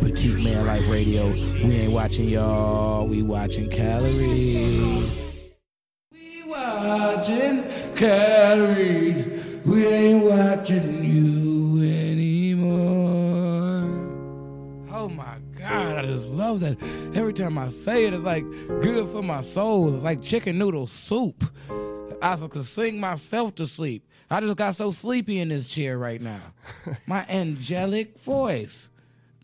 Petite Man Life Radio. We ain't watching y'all, we watching calories. We watching calories. We ain't watching you anymore. Oh my God, I just love that. Every time I say it, it's like good for my soul. It's like chicken noodle soup. I could sing myself to sleep. I just got so sleepy in this chair right now. My angelic voice.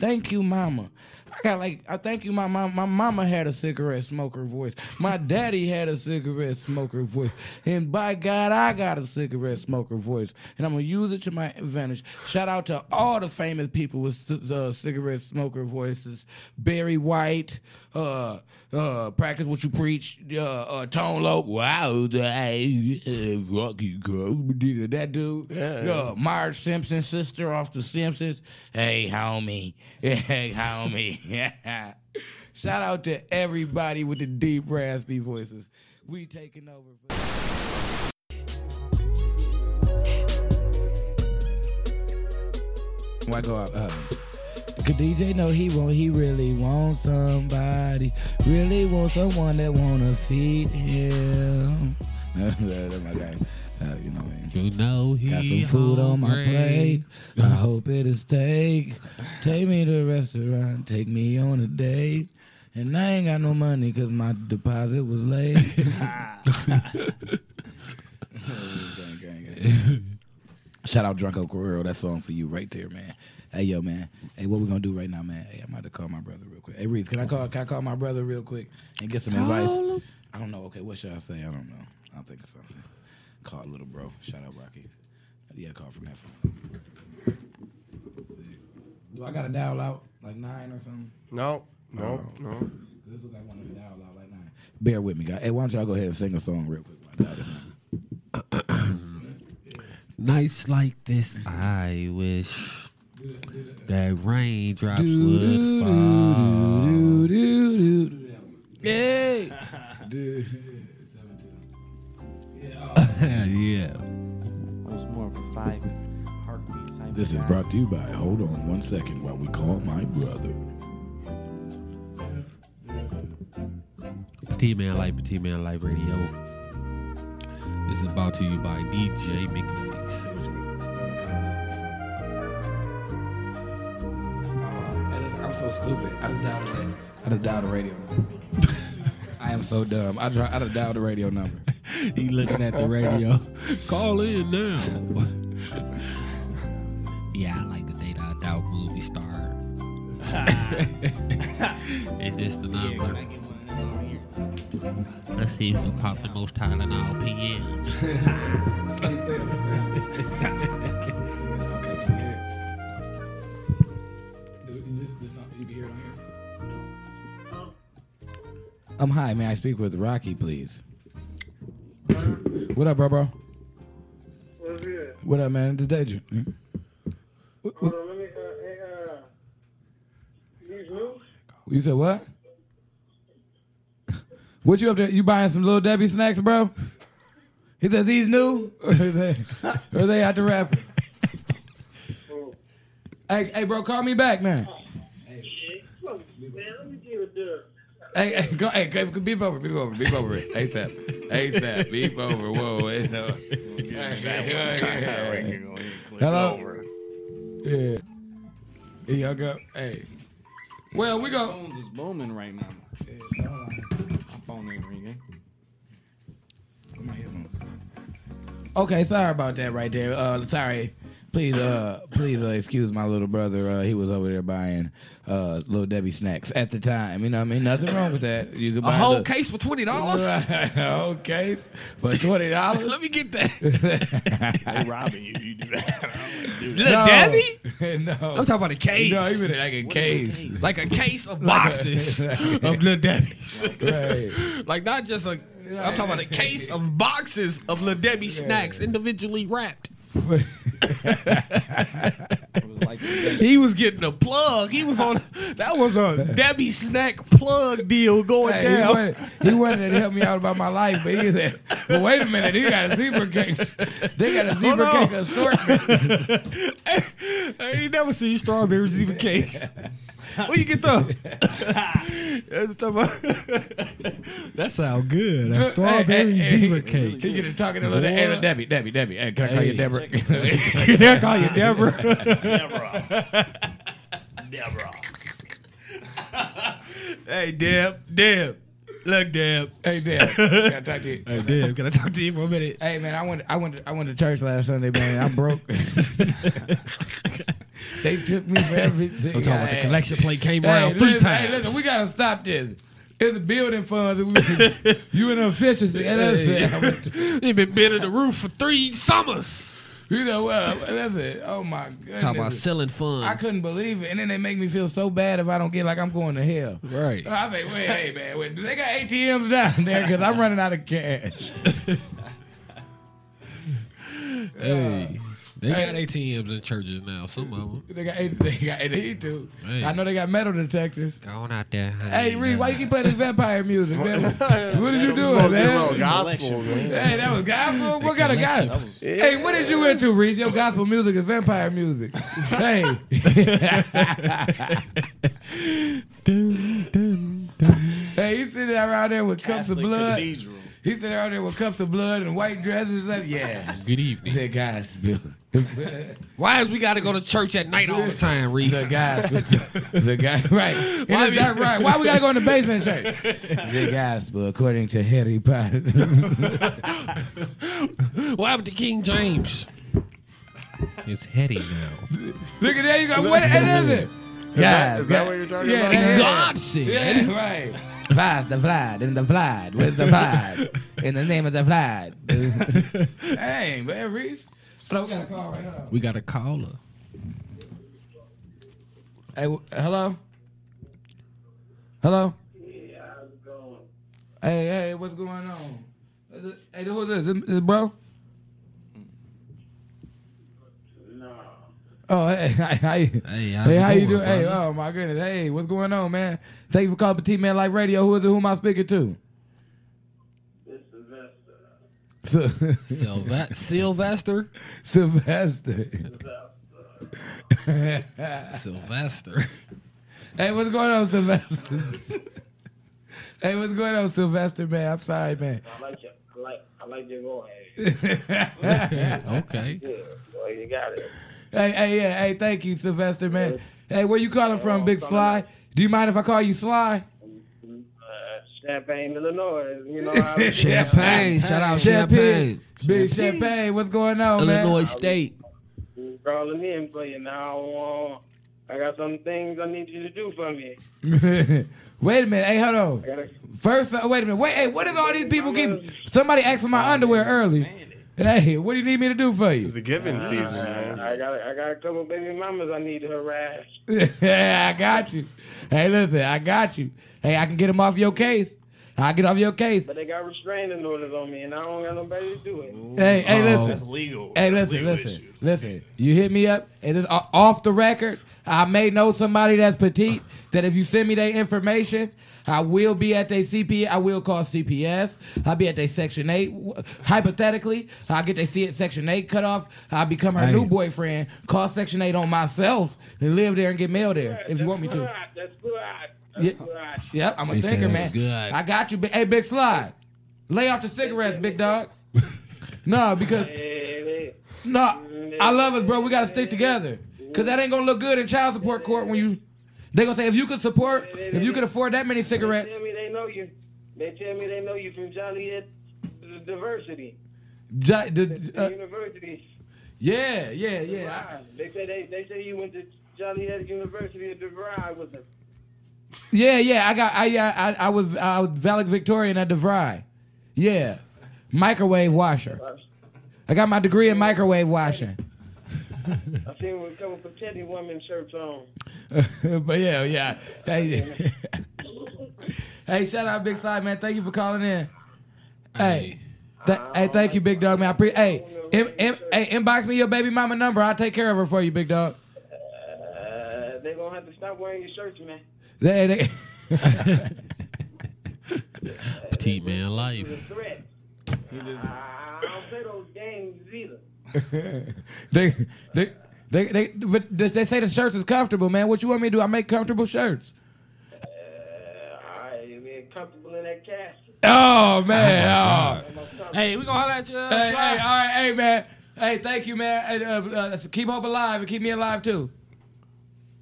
Thank you, mama. I got like I thank you, my mama. My mama had a cigarette smoker voice. My daddy had a cigarette smoker voice. And by God, I got a cigarette smoker voice. And I'm gonna use it to my advantage. Shout out to all the famous people with uh, cigarette smoker voices. Barry White, uh, uh, practice what you preach. Uh, uh, Tone Loc. Wow, the uh, Rocky Girl. That dude. Uh, Marge Simpson's sister off The Simpsons. Hey, homie. Hey, homie. Shout out to everybody with the deep, raspy voices. We taking over. For- Why go out? Uh, Cause DJ know he want, he really want somebody, really want someone that wanna feed him. That's my guy. Uh, you know what I mean? You know he Got some food on my plate. I hope it is steak. Take me to a restaurant. Take me on a date. And I ain't got no money because my deposit was late. Gang, gang, gang. Shout out Drunko Carrero. That song for you right there, man. Hey, yo, man. Hey, what we gonna do right now, man? Hey, I'm about to call my brother real quick. Hey, Reese, can I call? Can I call my brother real quick and get some advice? I don't know. Okay, what should I say? I don't know. I'll think of something. Call little bro. Shout out Rocky. Yeah, call from that phone. Do I got to dial out like nine or something? No, no, no. This looks like one of the dial out like nine. Bear with me, guys. Hey, why don't y'all go ahead and sing a song real quick? while I dial this number? Nights like this, I wish that raindrops Do, would fall. Hey! Dude. yeah. was more of a five heartbeats. type This is brought to you by Hold On One Second while we call my brother. Petite Man Life, Petite Man Life Radio. This is brought to you by DJ McKnight. Uh, I'm so stupid. I just dialed the, I just dialed the radio. I am so dumb. I, dri- I just dialed the radio number. He looking at the radio. Call in now. yeah, I like the date I doubt movie star. Is this the number? Let's see who can pop the most Tylenol PMs. Here? Um, hi, may I speak with Rocky, please? What up, bro, bro? What's good? What up, man? This Deja. What, Hold on, let me, uh, hey, uh, these new? you said what? What you up there? You buying some little Debbie snacks, bro? He said these new, or are they, or are they out the wrapper? Oh, Hey, hey, bro, call me back, man. shit. Look, man, let me give it the. Hey, hey, go, hey, go, beep over, beep over, beep over it. ASAP. ASAP, beep over. Whoa, wait, no. Hello? Yeah. Here y'all go. Hey. Well, we go. phone's is booming right now. My phone ain't ringing. Okay, sorry about that right there. Uh, sorry. Please, uh, please uh, excuse my little brother. Uh, he was over there buying uh, little Debbie snacks at the time. You know what I mean? Nothing wrong with that. You could A buy whole the- case for twenty dollars. a whole case for twenty dollars. Let me get that. They robbing you. You do that. I don't wanna do that. Little Debbie. no. I'm talking about a case. No, even like a case. like a case of Like a- boxes of Little Debbie. Right. like not just a. I'm talking about a case of boxes of Little Debbie snacks individually wrapped. It was like He was getting a plug. He was on. That was a Debbie snack plug deal going Hey, he, wanted, he wanted to help me out about my life, but he said, "Well, wait a minute, he got a zebra cake. They got a zebra on. cake assortment." I ain't never seen strawberry zebra cakes. Where you get the? that sound good. That strawberry Hey, hey, zebra cake. Can you get to talking a little? Boy. Debbie, Debbie, Debbie. Hey, can I call you Deborah? Can I call you Deborah? Deborah. Deborah. hey, Deb. Deb. Look, Deb. hey, Deb. Can I talk to you? Hey, Deb. Can I talk to you for a minute? Hey man, I went I went I went to church last Sunday, man. I'm broke. they took me for everything. I'm talking about the collection plate came Hey, around three listen, times. Hey, listen, we gotta stop this. It's a building fund. We- you an efficiency. And that's it. They've been bending the roof for three summers. You know what? That's it. Oh my goodness. Talking about selling fun. I couldn't believe it. And then they make me feel so bad if I don't get like I'm going to hell. Right. I say, wait, hey man, wait, do they got ATMs down there? Because I'm running out of cash. Hey. They got ATMs in churches now. Some of them. They got, AT- they got, they need to. Hey. I know they got metal detectors. Going out there. Hey, Reed, why you keep playing this vampire music, man? What did you do, supposed to be a little man? gospel, man. Hey, that was gospel. What kind of gospel? Hey, what did you into, Reed? Your gospel music is vampire music. Hey. hey, he's sitting around there with cups of blood. Cathedral. He's sitting around there with cups of blood and white dresses. Like, yeah. Good evening. The gospel. Why is we got to go to church at night all the time, Reese? The gospel. The guy, right. Why the we- dark, right. Why we gotta go in the basement church? The gospel, according to Harry Potter. Why happened the King James? It's heady now. Look at there you go. What and is it? that- Guys, is that guys- what you're talking yeah, about? that- God said. Yeah, right. Flies the flied and the flied with the flied in the name of the flied. Dang, man, Reese. Hello, we got a call right now. We got a caller. Hey, w- hello. Hello. Yeah, how's it going? Hey, hey, what's going on? Is it, hey, who's this? Is it, is it bro? No. Oh, hey, hi, hi. Hey, how's Hey, how you going, doing? Hey, oh my goodness. Hey, what's going on, man? Thank you for calling Petite Man Life Radio. Who is it? Who am I speaking to? This is Vesta. Sy- Sylva- Sylvester? Sylvester. Sylvester. hey, what's going on, Sylvester? hey, what's going on, Sylvester, man? I'm sorry, man. I like your, I like, I like your voice. Okay. Yeah, well, you got it. Hey, hey, yeah, hey, thank you, Sylvester, man. Hey, where you calling from, Big Sly? Do you mind if I call you Sly? Champaign, Illinois. You know how it is. Champaign. Shout out Champaign. Champaign. Big Champaign. What's going on, man? Illinois State. I'm calling in for you now. Uh, I got some things I need you to do for me. wait a minute. Hey, hold on. Gotta, First, uh, wait a minute. Wait, hey, what is all these people keep? Somebody asked for my underwear early. Hey, what do you need me to do for you? It's a giving season, man. I got, I got a couple baby mamas I need to harass. yeah, I got you. Hey, listen, I got you. Hey, I can get them off your case. I'll get off your case. But they got restraining orders on me, and I don't got nobody to do it. Hey, hey, oh, listen. That's legal. Hey, listen, legal listen, issue. listen. You hit me up, and this o- off the record. I may know somebody that's petite. That if you send me their information, I will be at their CPS. I will call CPS. I'll be at their Section Eight. Hypothetically, I'll get their C- Section Eight cut off. I'll become her Hey. new boyfriend. Call Section Eight on myself and live there and get mail there if you want me to. That's good. That's Yeah. Yep, I'm a He thinker, said man. good. I got you. Big- Hey, Big Slide. Lay off the cigarettes, big dog. no, because no, I love us, bro. We gotta stick together. Cause that ain't gonna look good in child support court when you. They gonna say if you could support, if you could afford that many They cigarettes. tell me they know you. They tell me they know you from Joliet Diversity Ju- the- uh, University. yeah, yeah, yeah. Right. They say they, they say you went to Joliet University of DeVry with them. Yeah, yeah. I got. I I I, I was I was valedictorian at DeVry. Yeah, microwave washer. I got my degree in microwave washing. I seen with a couple of petty women shirts on. but yeah, yeah. Hey, hey, shout out Big Side man. Thank you for calling in. Hey, th- hey, thank you, Big Dog man. I pre- hey, in, in, hey, inbox me your baby mama number. I'll take care of her for you, Big Dog. Uh, they gonna have to stop wearing your shirts, man. They, they, Petite man a life. threat. I, I don't play those games either. they, they, They, they, but they they say the shirts is comfortable, man. What you want me to do? I make comfortable shirts. Uh, I be comfortable in that casket. Oh man, oh. Hey, we gonna holler at you. Uh, Hey, hey, all right, hey man, hey, thank you, man. Hey, uh, uh, keep hope alive and keep me alive too.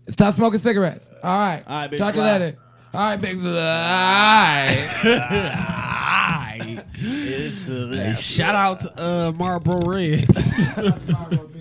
Stop smoking cigarettes. All right, All right, Big Talk to Sly. later. All right, big. All right. It's uh, Hey, shout out to uh, Marlboro Reds.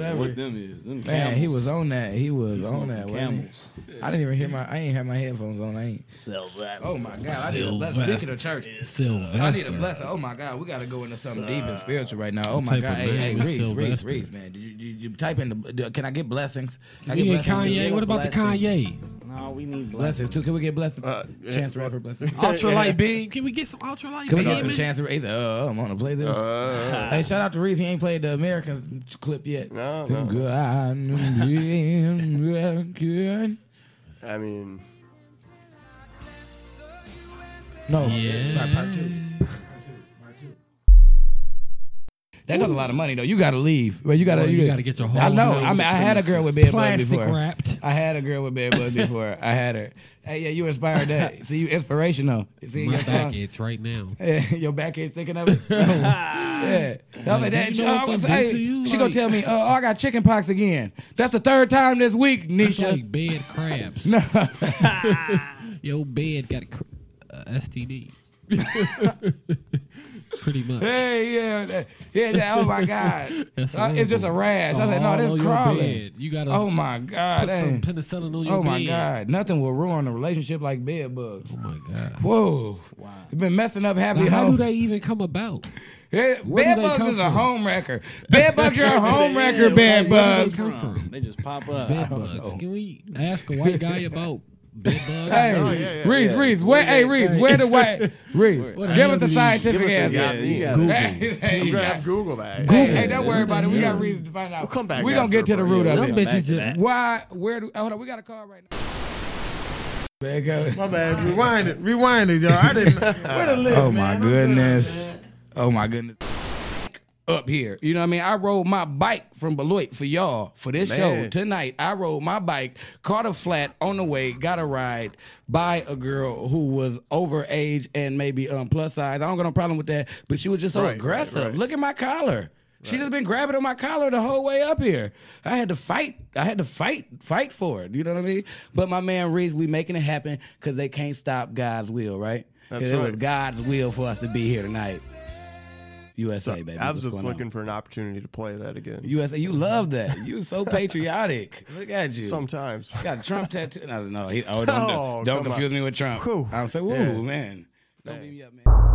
Whatever. what them is. Them Man, he was on that. He was He's on that. Camels. he? I didn't even hear my. I ain't have my headphones on. I ain't. Sell that. Oh my god! I need a blessing. Speaking of church, Sylvester. I need a blessing. Oh my god, we gotta go into something deep and spiritual right now. Oh my god, hey, hey, Reese, Reese, Reese, man. Did you, did you type in the? Can I get blessings? Can I get We ain't blessings? Kanye. What about the. Kanye? No, we need Blessings too. Can we get blessings? Uh, Chance the rapper blessings. Ultra light beam. Can we get some ultra light? Can we get some chance to either? Uh, I'm gonna play this. Uh, hey, shout out to Reese. He ain't played the Americans clip yet. no, no. God, good. I mean, No, Yeah. part- part two. That costs a lot of money though. You gotta leave. But you gotta. Boy, you gotta get your whole I know. I mean, I had a girl with bed bugs Plastic before. wrapped. I had a girl with bed bugs before. I had her. Hey, yeah, you inspired that. See, you inspirational. See, My your back itch right now. your back is thinking of it. yeah. I was like, that, you know I was- hey, you? she gonna tell me, uh, oh, I got chicken pox again. That's the third time this week, Nisha. like bed crabs. No. Your bed got a cr- uh, STD. Pretty much. Hey, yeah, that- yeah, that- oh my God, That's Uh, it's just a horrible. rash. I said, no, All this on your crawling. bed. You gotta Oh my God, put some dang. penicillin on your oh my bed. God, nothing will ruin a relationship like bed bugs. Oh my God. Whoa, wow, you've been messing up happy Now, how do homes. they even come about? Yeah, where bed they bugs come is a from? home wrecker. Bed bugs are a home wrecker. Bed where bugs. do they come from? They just pop up. Bed bugs. Can we ask a white guy about bed bugs? Hey, Oh, yeah, yeah, Reese, yeah. Reese, where? Hey, Reese, where the white? Reese, give hell us the scientific Give us a- answer. yeah, you got Hey, hey, I'm gonna yeah. have Google that. Hey, hey, don't worry about it. We got reasons to find out. We'll come back We gonna get to the root of it. come Them back to bitches. Why? Where do? Hold on, we got a call right now. There you go. My bad. Rewind it. Rewind it, y'all. I didn't. Where the list, Oh man? my I'm goodness. Oh my goodness. Up here, you know what I mean. I rode my bike from Beloit for y'all for this show tonight. I rode my bike, caught a flat on the way, got a ride by a girl who was over age and maybe um plus size. I don't got no problem with that, but she was just so Right, right, aggressive. right. Look at my collar. She just been grabbing on my collar the whole way up here. I had to fight. I had to fight, fight for it. You know what I mean? But my man Reese, we making it happen because they can't stop God's will, right? 'Cause That's it was. God's will for us to be here tonight. USA, So, baby. I was What's just going on? looking for an opportunity to play that again. USA, you love that. You so patriotic. Look at you. Sometimes. Got a Trump tattoo. No, no. He, oh, don't, Oh, don't confuse on. me with Trump. Whew. I'm saying, woo, Yeah. man. Don't beat me up, man.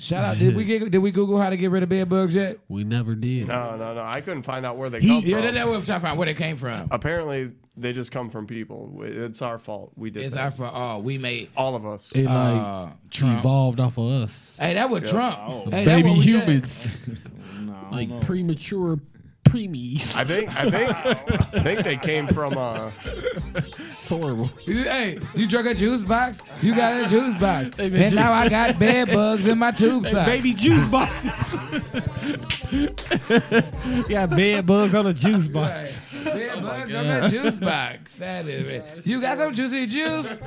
Shout out. Did we get, did we Google how to get rid of bed bugs yet? We never did. No, no, no. I couldn't find out where they come from. Yeah, from. that, that was trying to find where they came from. Apparently, they just come from people. It's our fault. We did It's that. our fault. Oh, we made All of us. It like uh, Trump. evolved off of us. Hey, that was Trump. Oh. Hey, that Baby what we said. humans. No, like know. premature preemies. I think. I think. I think they came from. Uh, It's horrible. Hey, you drunk a juice box? You got a juice box. and now I got bed bugs in my tube socks. Baby juice boxes. got bed bugs on a juice box. Right. Bed oh bugs on that juice box. That is it. You got some juicy juice?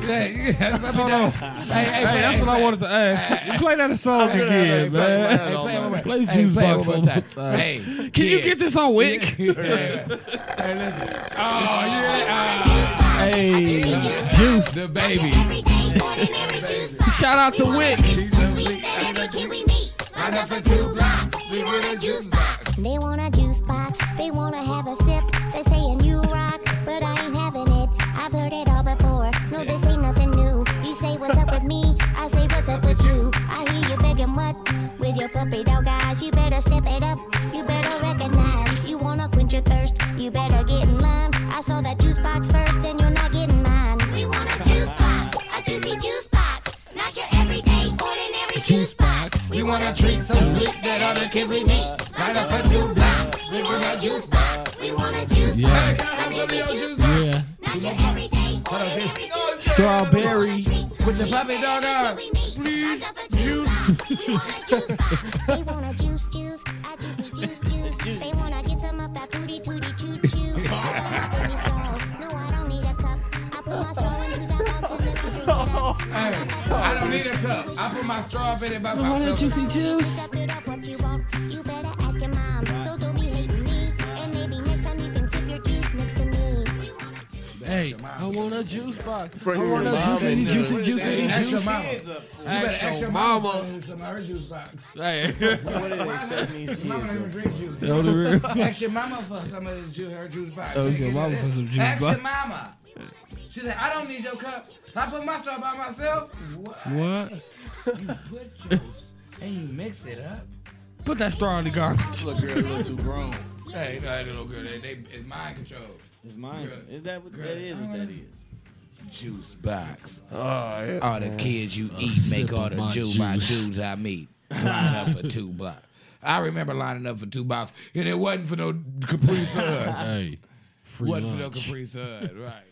Hey, let me know. Hey, hey, Hey, play- that's what I wanted to ask. Play that song again, that stuck in my man. head Hey, all play it one night. more- Play hey, Juice play Box one one more more time. time. Hey, Can you get this on Wick? hey, hey, listen. Oh, yeah. Hey, Juice. The baby. Shout out to Wick. They want a juice box, they wanna have a sip. They saying you rock, but I ain't having it. I've heard it all before. No, this ain't nothing new. You say what's up with me, I say what's up with you. I hear you begging what? With your puppy dog eyes, you better step it up. You better recognize you wanna quench your thirst. You better get in line. I saw that juice box first, and you're not getting mine. We want a juice box, a juicy juice box, not your everyday ordinary juice box. We want to treat so sweet can we meet? Right off a two blocks. We want a juice box. We want a juice yeah. box. A juice box. Yeah. Not your everyday, ordinary juice Strawberry. With your puppy dog dog. Please, juice. we want a juice juice. A juicy juice juice. They want to get some of that booty tooty choo choo. no, I don't need a cup. I put my straw into that box and then I drink it up. Hey, I don't need a cup. I put my straw in it by myself. I want a juicy juice. Step it up what you want. You better ask your mom. So don't be hating me. And maybe next time you can sip your juice next to me. Hey, I want a juice box. I Bring want your a mom juicy, into juicy, it. juicy, Ask your juice. mama. You better Ask ask your your mama. mama. for some of her juice box. Hey, What are they setting these kids Mama don't even up? drink juice. Yo, the real- Ask your mama for some of the ju- her juice box. Ask your mama for some juice Ask box. your mama. She said, I don't need your cup. I put my straw by myself. What? what? Put juice and you mix it up. Put that straw in the garbage. Look, girl, a little too grown. Hey, no, that little girl, they, they, it's mind control. It's mine. Girl. Is that what that is? What that is? Juice box. Oh, yeah. All the kids you eat make all the my juice my dudes I meet. Line up for two blocks. I remember lining up for two blocks, and it wasn't for no Capri Sun. Hey, free wasn't for no lunch. Capri Sun, right?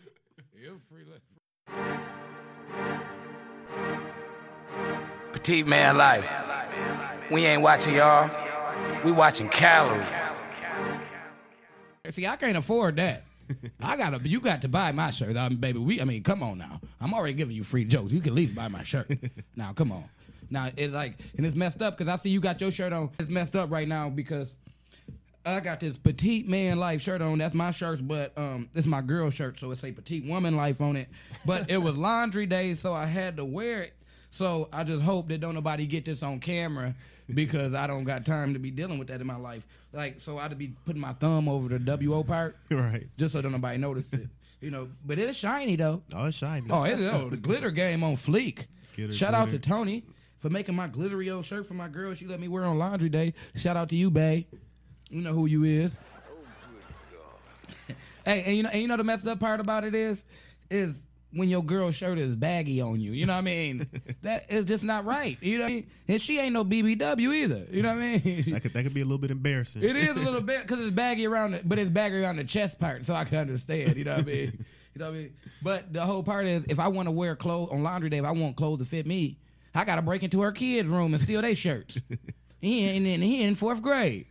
You're free lunch. Petite man life. We ain't watching y'all. We watching calories. See, I can't afford that. I gotta. You got to buy my shirt, I mean, baby. We. I mean, come on now. I'm already giving you free jokes. You can at least buy my shirt. now, come on. Now it's like, and it's messed up because I see you got your shirt on. It's messed up right now because I got this petite man life shirt on. That's my shirt, but um, it's my girl shirt, so it's a petite woman life on it. But it was laundry day, so I had to wear it. So I just hope that don't nobody get this on camera because I don't got time to be dealing with that in my life. Like, so I'd be putting my thumb over the WO part, Right. just so don't nobody notice it. You know, but it's shiny though. Oh, it's shiny. Oh, it, oh the glitter game on fleek. Glitter, Shout out to. Tony for making my glittery old shirt for my girl. She let me wear on laundry day. Shout out to you, Bay. You know who you is. Oh, good God. hey, and you know, and you know the messed up part about it is, is when your girl's shirt is baggy on you. You know what I mean? that is just not right. You know, what I mean? and she ain't no BBW either. You know what I mean? That could that could be a little bit embarrassing. It is a little bit because it's baggy around the, but it's baggy around the chest part, so I can understand. You know what I mean? You know what I mean? But the whole part is, if I want to wear clothes on laundry day, if I want clothes to fit me, I gotta break into her kids' room and steal their shirts. he in, he in fourth grade.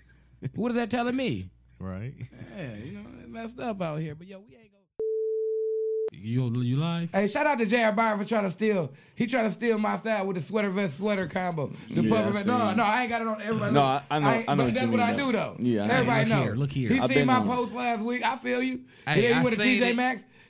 What is that telling me? Right. Yeah, you know, it's messed up out here. But yo, we. You you live? Hey, shout out to J.R. Byron for trying to steal. He tried to steal my style with the sweater vest sweater combo. The Yeah, puffer vest. No, no, I ain't got it on. Everybody. No. I- I know- ain't- I know but what that's you what mean, I do though. Yeah, I know. everybody Look know. here, look here. He I've seen my on post last week. I feel you. Hey, and then you I went to seen TJ it.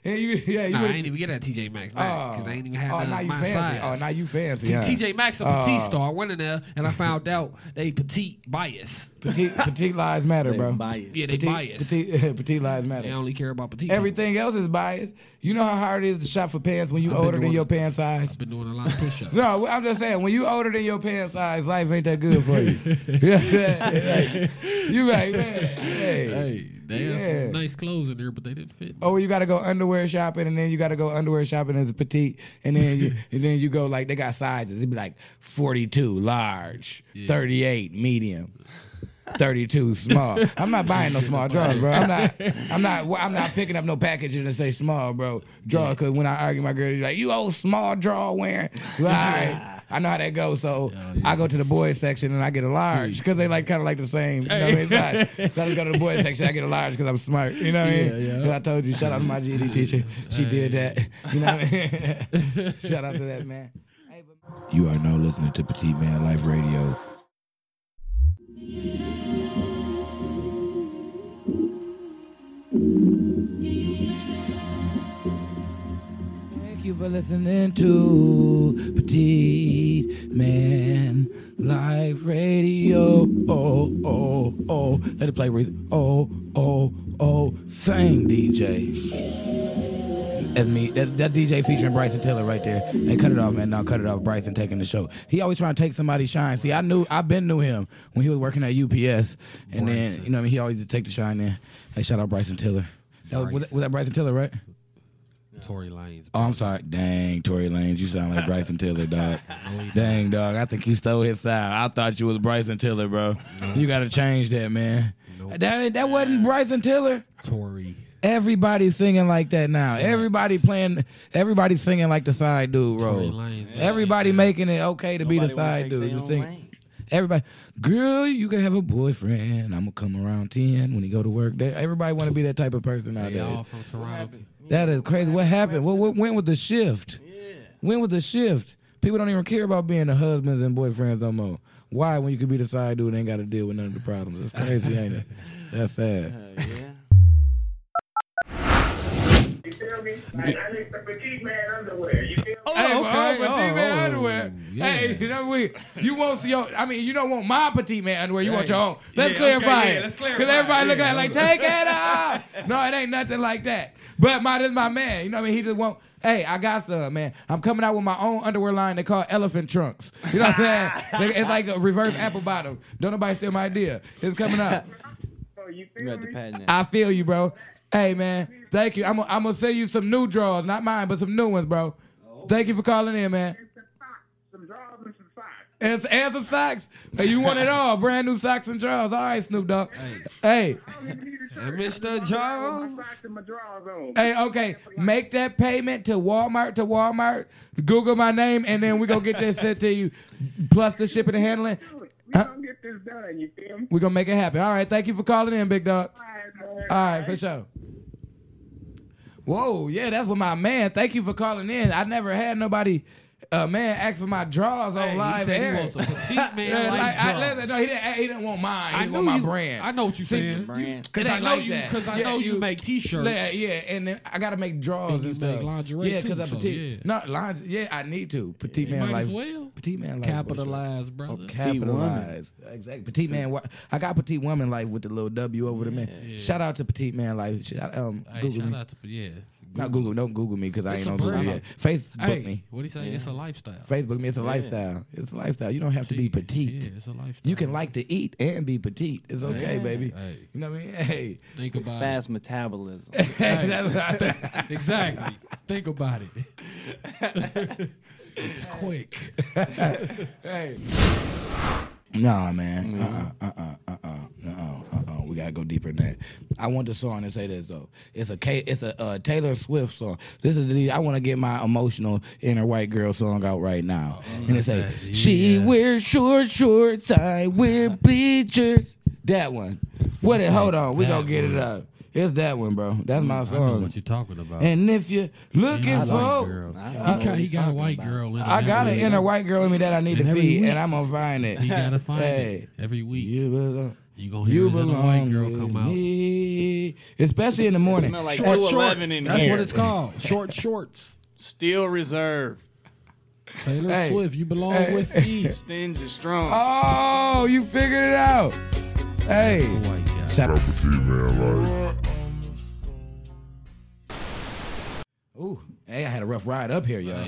Maxx. And you, yeah, you Nah, I ain't even get at TJ Maxx because Oh, they ain't even have oh, oh, none now you my fancy. size. Oh, now you fancy. Huh? TJ Maxx a petite oh. store. I went in there and I found out they petite bias. Petite, petite lives matter, They bro. biased. Yeah, they petite, bias. Petite, petite lives They only care about petite. Everything else is biased. You know how hard it is to shop for pants when you I've older than your it. pant size. I've been doing a lot of push-ups. No, I'm just saying, when you older than your pant size, life ain't that good for you. yeah, you right, man. Hey. Hey, they had Yeah. some nice clothes in there, but they didn't fit. Oh, you gotta go underwear shopping, and then you gotta go underwear shopping as a petite, and then you and then you go like they got sizes. It'd be like 42 large, 38 medium. 32 small. I'm not buying no small drawers, bro. I'm not. I'm not. I'm not picking up no packaging that say small, bro. Draw because when I argue, my girl, she's like, "You old small draw wearing." Well, all right. I know how that goes, so I go to the boys section and I get a large because they like kind of like the same. You know what I mean? So I, so I just go to the boys section. I get a large because I'm smart. You know what I mean? Yeah, yeah. I told you, shout out to my GD teacher. She did that. You know what I mean? shout out to that man. You are now listening to Petite Man Life Radio. Thank you for listening to Petite Man Life Radio. Oh, oh, oh. Let it play. Reed. Oh, oh, oh. Same DJ. That's me. That, that DJ featuring Bryson Tiller right there. Hey, cut it off, man. Now cut it off. Bryson taking the show. He always trying to take somebody's shine. See, I knew, I've been knew him when he was working at UPS, and then you know, what I mean, he always take the shine there. Hey, shout out Bryson Tiller. That was, was, that, was that Bryson Tiller, right? Tory Lanez. Oh, I'm sorry. Dang, Tory Lanez, you sound like Bryson Tiller, dog. Dang, dog. I think you stole his style. I thought you was Bryson Tiller, bro. You got to change that, man. That that wasn't Bryson Tiller. Tory. Everybody's singing like that now. Everybody playing. Everybody singing like the side dude Tory role. Lanez. Everybody making it okay to be the side dude. their You think? Everybody, girl, you can have a boyfriend. I'm gonna come around ten when he go to work. They- Everybody want to be that type of person They nowadays. all from Toronto. That is crazy. What happened? What, what when was the shift? When was the shift? People don't even care about being the husbands and boyfriends no more. Why when you could be the side dude and ain't got to deal with none of the problems? That's crazy, ain't it? That's sad. Uh, yeah. Me? Like, I need some petite man underwear. You feel me? Oh, hey, okay. well, petite Oh, man oh, underwear. yeah. Hey, you know we you want your I mean you don't want my petite man underwear. You want your own. Let's Yeah, clarify okay, yeah, it. let's clarify. Because everybody look at it like take it off. no, it ain't nothing like that. But my this my man. You know what I mean? He just won't Hey, I got some, man. I'm coming out with my own underwear line they call elephant trunks. You know what I'm saying? it's like a reverse apple bottom. Don't nobody steal my idea. It's coming out. Oh, so you You feel got the me? patent. I feel you, bro. Hey, man. Thank you. I'm gonna I'm gonna send you some new drawers, not mine, but some new ones, bro. Thank you for calling in, man. Some some drawers and some socks. And, and some socks. Hey, you want it all? Brand new socks and drawers. All right, Snoop Dogg. Hey, I don't even need a Hey. Mr. Jones. socks and my drawers on. hey, okay. Make that payment to Walmart to Walmart. Google my name, and then we gonna get that sent to you, plus the shipping and handling. We Huh? gonna get this done. You feel me? We gonna make it happen. All right. Thank you for calling in, big dog. All right, man. All right, for sure. Whoa, yeah, that's what my man. Thank you for calling in. I never had nobody, uh, man, ask for my drawers on Hey, live he said air. he wants a petite man like, like, I, drawers. listen, no, he didn't. He didn't want mine. He I didn't know want my you, brand. I know what you're See, saying. Brand. Cause It I know like you. Cause I Yeah, know you, you- make T-shirts. Yeah, yeah, and then I gotta make drawers And you and stuff. lingerie yeah, because I'm so petite. yeah. No, lingerie. Yeah, I need to. Petite You man might life. as well. Petite man life. Capitalize, brother. Oh, capitalize. Exactly. Petite man. I got petite woman life with the little W over the man. Shout out to petite man life. Shout, um, Hey, shout out to yeah. Not Google. Don't Google me because I ain't on Google yet. Facebook Hey, me. what do you say? It's a lifestyle. Facebook me. It's a lifestyle. It's a lifestyle. You don't have to be petite. Yeah, it's a lifestyle. You can like to eat and be petite. It's okay, baby. Hey, You know what I mean? Hey. think about Fast metabolism. That's what I Exactly. think about it. it's quick. Hey. Nah, man. Uh uh uh uh uh uh uh uh. uh uh. We gotta go deeper than that. I want the song to say this though. It's a K. It's a uh, Taylor Swift song. This is the. I want to get my emotional inner white girl song out right now. and it say, "She Yeah. wears short shorts, I wear bleachers." That one. What? It? Hold on. We gonna get it up. It's that one, bro. That's mm, my I know song. what you're talking about. And if you're looking He's a white for. I don't He know got, he he's got a talking white about. girl in him I got an week. inner white girl in me that I need And to every feed, week- and I'm gonna find it. He gotta find Hey. it every week. You belong. You gonna hear You his inner belong white girl with come out. me. Especially in the morning. Smell like Short 211 in That's here. what it's called. Short shorts. Steel reserve. Taylor Hey. Swift, you belong Hey. with me. Stingy strong. Oh, you figured it out. Hey. The white guy. Shout out. Ooh, hey, I had a rough ride up here, y'all.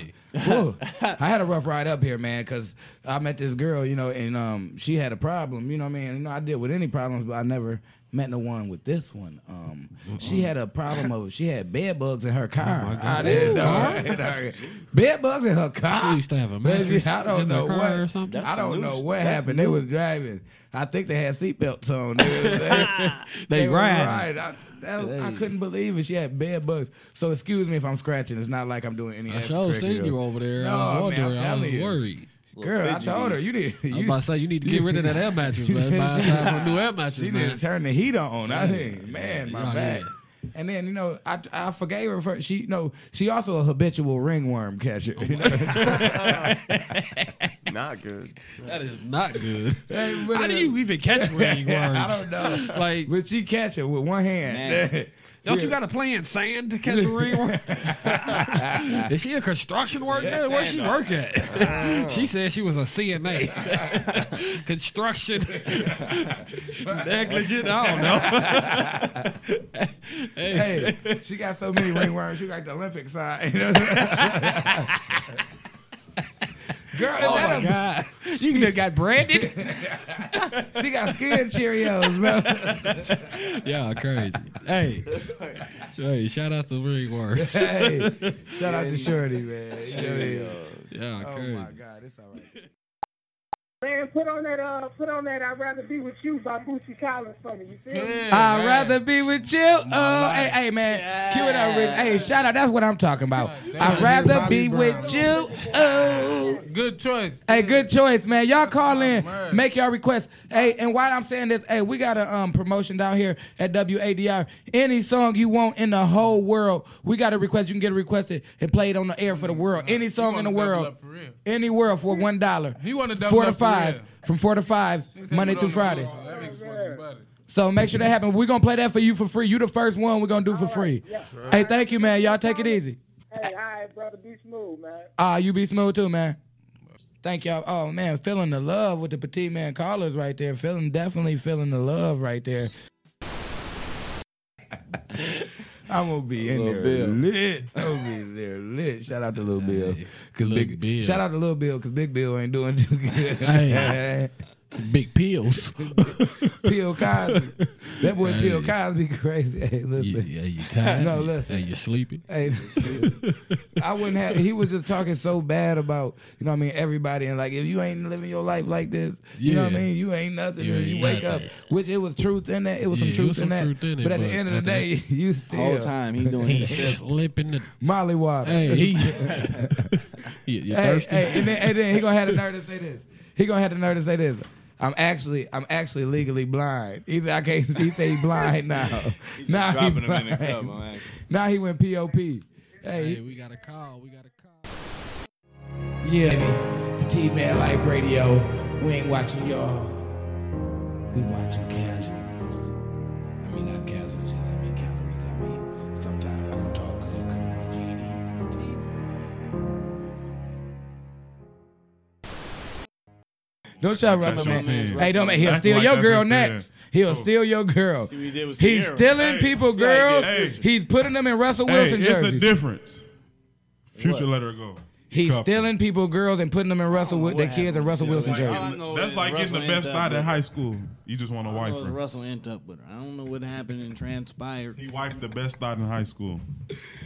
Ooh, I had a rough ride up here, man, because I met this girl, you know, and um, she had a problem. You know what I mean? You know, I deal with any problems, but I never met no one with this one. Um, she had a problem of she had bed bugs in her car. my God. I didn't know. bed bugs in her car. She used to have a Baby, mattress I don't in the know car what. or something? I don't know what That's happened. They was driving. I think they had seatbelts on. They, was- they, They were riding. Right. I, that, I couldn't believe it. She had bed bugs. So excuse me if I'm scratching. It's not like I'm doing any. I sure seen you over there. No, I was man, I'm wondering. I was worried. Girl, I told her you need. I was You, about to say you need to get rid of that air mattress, man. Buy a new air mattress, she need man. to turn the heat on. I think, man, my Yeah, back. yeah. And then you know, I I forgave her for she. You know, she also a habitual ringworm catcher. You know? Not good. That is not good. Hey, but, How do you even catch ringworms? I don't know. Like, But she catch it with one hand. Nasty. don't you got to play in sand to catch a ringworm? Is she a construction worker? Where she work at? she said she was a CNA. Construction. Negligent. I don't know. Hey, she got so many ringworms. She got the Olympic sign. Girl, Oh my a- God. She done got branded. she got skin Cheerios, bro. Yeah, crazy. Hey. Hey, shout out to ringworms. hey, shout out to Shorty, man. You know what I mean? Yeah, Oh crazy. my God, it's all right. Man, put on that uh, put on that I'd rather be with you by Bootsy Collins for me. You feel me? I'd rather be with you. Oh, hey, hey, man. Cue it up, Rick. Hey, shout out. That's what I'm talking about. I'd rather be with you. Oh. Good choice. Hey, good choice, man. Y'all call in, man. make y'all requests. Hey, and while I'm saying this, hey, we got a um promotion down here at WADR. Any song you want in the whole world, we got a request. You can get it requested and play it on the air for the world. Any song in the world, for real. any world for one dollar. He wanna double four to up for five, real. from four to five, Monday through Friday. That makes fucking better. So make sure that happens. We're gonna play that for you for free. You the first one we're gonna do for free. Hey, thank you, man. Y'all take it easy. Hey, all right, brother, be smooth, man. Ah, you be smooth too, man. Thank y'all. Oh man, feeling the love with the petite man callers right there. Feeling definitely feeling the love right there. I'm gonna be in Lil there Bill. lit. I'm gonna be in there lit. Shout out to Lil Bill, cause Lil big. Bill. Shout out to Lil Bill, cause Big Bill ain't doing too good. Hey. Big pills. Bill Cosby, that boy Bill Cosby crazy. Hey, you, listen. yeah, you tired? No, listen. Hey, you sleepy? Hey, I wouldn't have. He was just talking so bad about, you know what I mean, everybody. And like, if you ain't living your life like this, you know what I mean, you ain't nothing. You and ain't you wake up, which it was truth in that. It was Yeah, some truth was in some that. truth in it, but at the end of the at the day, you The still whole time he doing his Just stuff. lipping the. Molly water. Hey, he. you, you hey, thirsty? hey, and then, and then he gonna have the nerve to say this. He gonna have the nerve to say this. I'm actually, I'm actually legally blind. He I can't. He say he blind now. now he Dropping him in the blind. cup, man. Now he went POP. Hey, Hey, we got a call. We got a call. Yeah, baby. Petite Man Life Radio. We ain't watching y'all. We watching casuals. I mean, not casualties. Don't shout Russell, man. Russell, Hey, don't make he'll steal your girl next. He'll steal your girl. See he He's Ciara. stealing Hey, people see girls. gets. He's putting them in Russell Hey, Wilson it's a jerseys. difference. Future let her go. He's Couple. stealing people girls and putting them in Russell with their kids in. Russell Wilson All I jerseys. That's is like getting the best ended up out in high school. You just want to I wife. Russell ended up with her. I don't know what happened and transpired. He wifed the best thought in high school.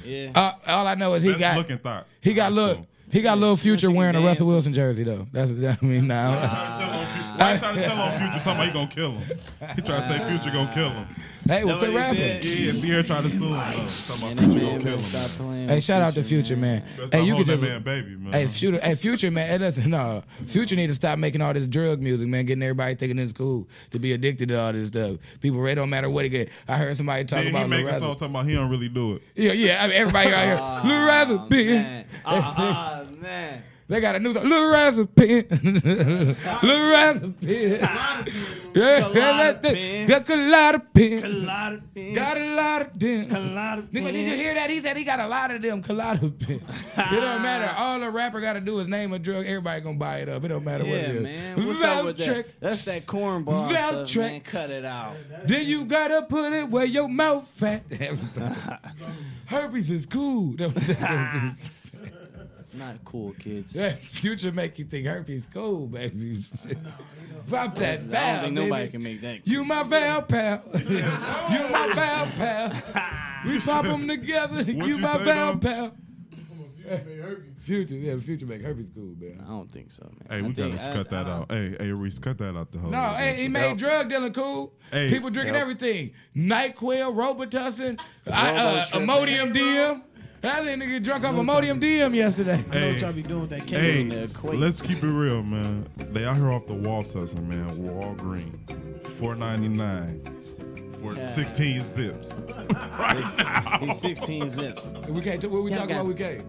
Yeah. Uh, all I know is he Best got looking thought. he got in high little school. He got little future wearing a Russell dancing. Wilson jersey though. That's what I mean now. Why you trying to tell on Future talking about he gonna kill him? He trying to say Future gonna kill him. hey, well, That quit what he rapping. said? Yeah, Ciara tried to sue him. uh, Talking about Future gonna kill him. Hey, shout out to Future man. Best Hey, you hold could that just man baby, man. Hey, future, hey, future man. Hey, listen, no, future need to stop making all this drug music, man. Getting everybody thinking it's cool to be addicted to all this stuff. People, it don't matter what he get. I heard somebody talk Then he about make Lil a Razor. song talking about he don't really do it. Yeah, yeah. I mean, everybody out here, Lil Razor, Oh, bitch. man. Ah, ah, man. They got a new song, Lil Razor Pin. Lil Razor Pin. Yeah, that. Pin. Got Colada Pin. Colada pin. Got a lot of them. Nigga, did you hear that? He said he got a lot of them Colada Pin. it don't matter. All the rapper got to do is name a drug. Everybody gonna buy it up. It don't matter what it is. man. What's up with that? That's that cornball stuff, Valtrex. man. Cut it out. Then you gotta put it where your mouth fat. Herpes is cool. It's not cool, kids. That future make you think herpes cool, baby. Pop that I don't valve, think nobody baby. can make that. You my val pal. you my val pal. We pop them together. You you my say, val dog? pal. Future, yeah, future make herpes cool, man. I don't think so, man. Hey, I we think- gotta I- cut that I- out. Hey, hey, Reese, cut that out the whole. No, hey, he made drug dealing cool. Hey, People drinking yep. everything. NyQuil, Robitussin, I, uh, Robo-tripping. Imodium DM. That nigga get drunk off a Modium DM yesterday. Hey, What y'all be doing with that cake? hey, in there, Quake. let's keep it real, man. They out here off the wall tussling, man. Walgreens, four ninety nine for sixteen zips. right now. He's 16 zips. We can't. What we Yeah, talking got- about? We can't.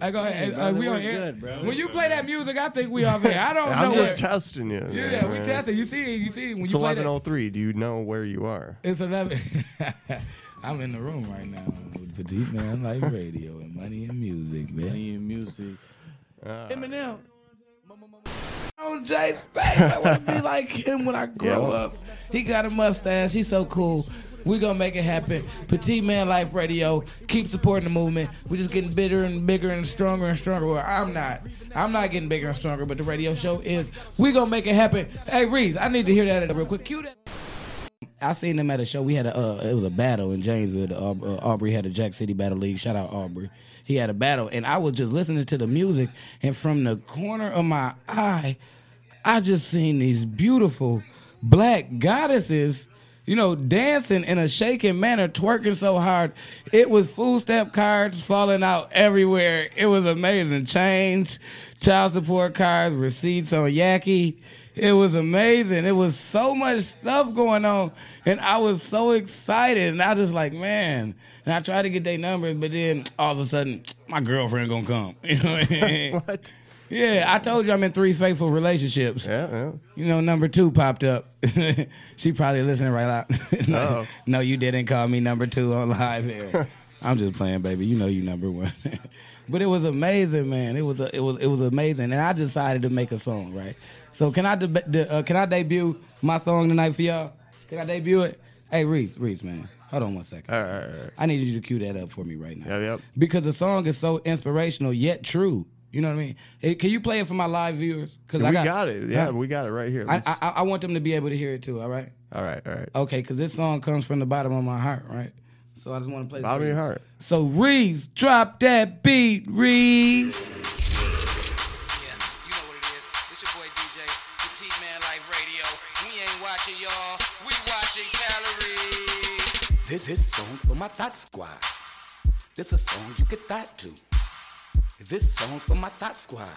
I go ahead. Hey, Uh, brother, we on we're air. good, bro. When you play that music, I think we off air. I don't I'm know. just where- testing you. yeah, man, we right? testing. You see, you see when It's you play that. 11:03. Do you know where you are? It's eleven. I'm in the room right now with Petite Man Life Radio and Money and Music, man. Money and music. Ah. Eminem. on Jay Space. I want to be like him when I grow Yeah. up. He got a mustache. He's so cool. We gonna make it happen. Petite Man Life Radio. Keep supporting the movement. We're just getting bigger and bigger and stronger and stronger. Well, I'm not. I'm not getting bigger and stronger, but the radio show is. We gonna make it happen. Hey Reese, I need to hear that real quick. Cue that. I seen them at a show. We had a uh, it was a battle in Janesville. The, uh, Aubrey had a Jack City Battle League. Shout out Aubrey. He had a battle, and I was just listening to the music, and from the corner of my eye, I just seen these beautiful black goddesses, you know, dancing in a shaking manner, twerking so hard. It was food stamp cards falling out everywhere. It was amazing. Change, child support cards, receipts on Yaki. It was amazing. It was so much stuff going on. And I was so excited. And I was like, man. And I tried to get their numbers, but then all of a sudden, my girlfriend gonna come. You know what I mean? What? Yeah, I told you I'm in three faithful relationships. Yeah, yeah. You know, number two popped up. she probably listening right out. no, no, you didn't call me number two on live here. I'm just playing, baby. You know you number one. but it was amazing, man. It was a, it was it was amazing, and I decided to make a song, right? So can I deb- de- uh, can I debut my song tonight for y'all? Can I debut it? Hey, Reese, Reese, man, hold on one second. All right, all right, all right. I need you to cue that up for me right now. Yep, yep. Because the song is so inspirational yet true. You know what I mean? Hey, can you play it for my live viewers? Because We I got, got, it. Yeah, Huh? we got it right here. I, I I want them to be able to hear it too. All right. all right, all right. Okay, because this song comes from the bottom of my heart, right? So I just want to play. Bottom of your heart. So Reese, drop that beat, Reese. This is a song for my thought squad. This is a song you can thought to. This song for my thought squad.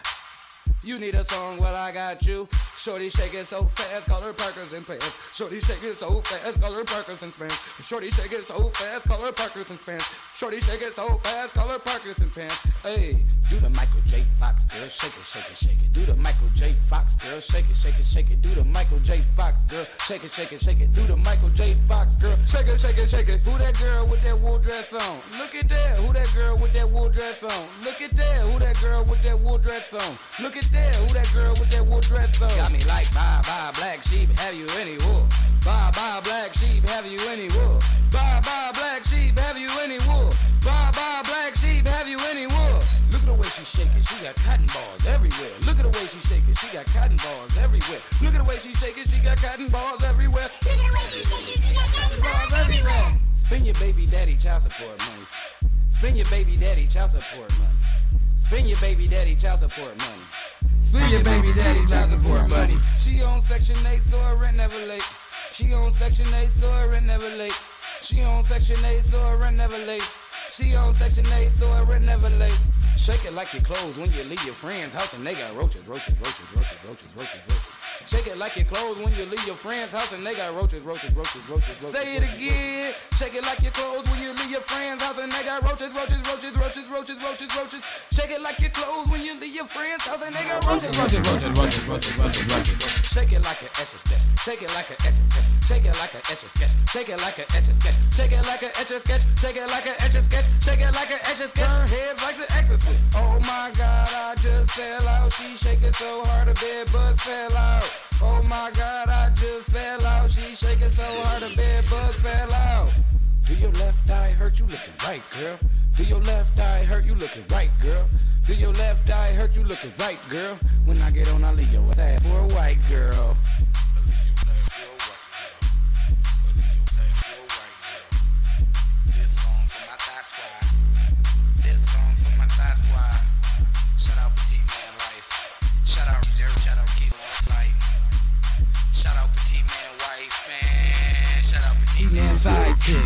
You need a song, well I got you. Shorty shaking so fast, call her Parkinson pants. Shorty shaking so fast, call her Parkinson pants. Shorty shaking so fast, call her Parkinson pants. Shorty shaking so fast, call her Parkinson pants. Hey, Do the Michael J. Fox girl, shake it, shake it, shake it. Do the Michael J. Fox girl, shake it, shake it, shake it. Do the Michael J. Fox girl, shake it, shake it, shake it. Do the Michael J. Fox girl. shake it, shake it, shake it. Who that girl with that wool dress on? Look at that. Who that girl with that wool dress on? Look at that. Who that girl with that wool dress on? Look at that. Who that girl with that wool dress on? Got me like bye bye black sheep, have you any wool? Bye bye black sheep, have you any wool? Bye bye black sheep, have you any wool? Bye bye black sheep, have you any wool? Look at the way she shake it, she got cotton balls everywhere. Look at the way she shake it, she got cotton balls everywhere. Look at the way she shake it, she got cotton balls everywhere. Look at the way she shake it, she got cotton balls everywhere. Spend your baby daddy child support money. Spend your baby daddy child support money. Spend your baby daddy child support money. Spend your baby daddy child support money. She on Section 8, so her rent never late. She on Section 8, so her rent never late. She on Section 8, so her rent never late. She on Section 8, so her rent never late. Shake it like your clothes when you leave your friend's house and they got roaches, roaches, roaches, roaches, roaches, roaches, roaches. Shake it like your clothes when you leave your friend's house and they got roaches, roaches, roaches, roaches, roaches. Say it again. Shake it like your clothes when you leave your friend's house and they got roaches, roaches, roaches, roaches, roaches, roaches, roaches. Shake it like your clothes when you leave your friend's house and they got roaches, roaches, roaches, roaches, roaches, roaches, roaches. Shake it like an etch a sketch. Shake it like an etch a sketch. Shake it like an etch a sketch. Shake it like an etch a sketch. Shake it like a etch a sketch. Shake it like a etch a sketch. Shake it like a etch a sketch. Turn heads like the exorcist. Oh my God, I just fell out. She shaking so hard, the bed bugs fell out. Oh my God, I just fell out. She shaking so hard, the bed bugs fell out. Do your left eye hurt you looking right, girl? Do your left eye hurt you looking right, girl? Do your left eye hurt you looking right, girl? When I get on, I leave your ass for a white girl. Side chick.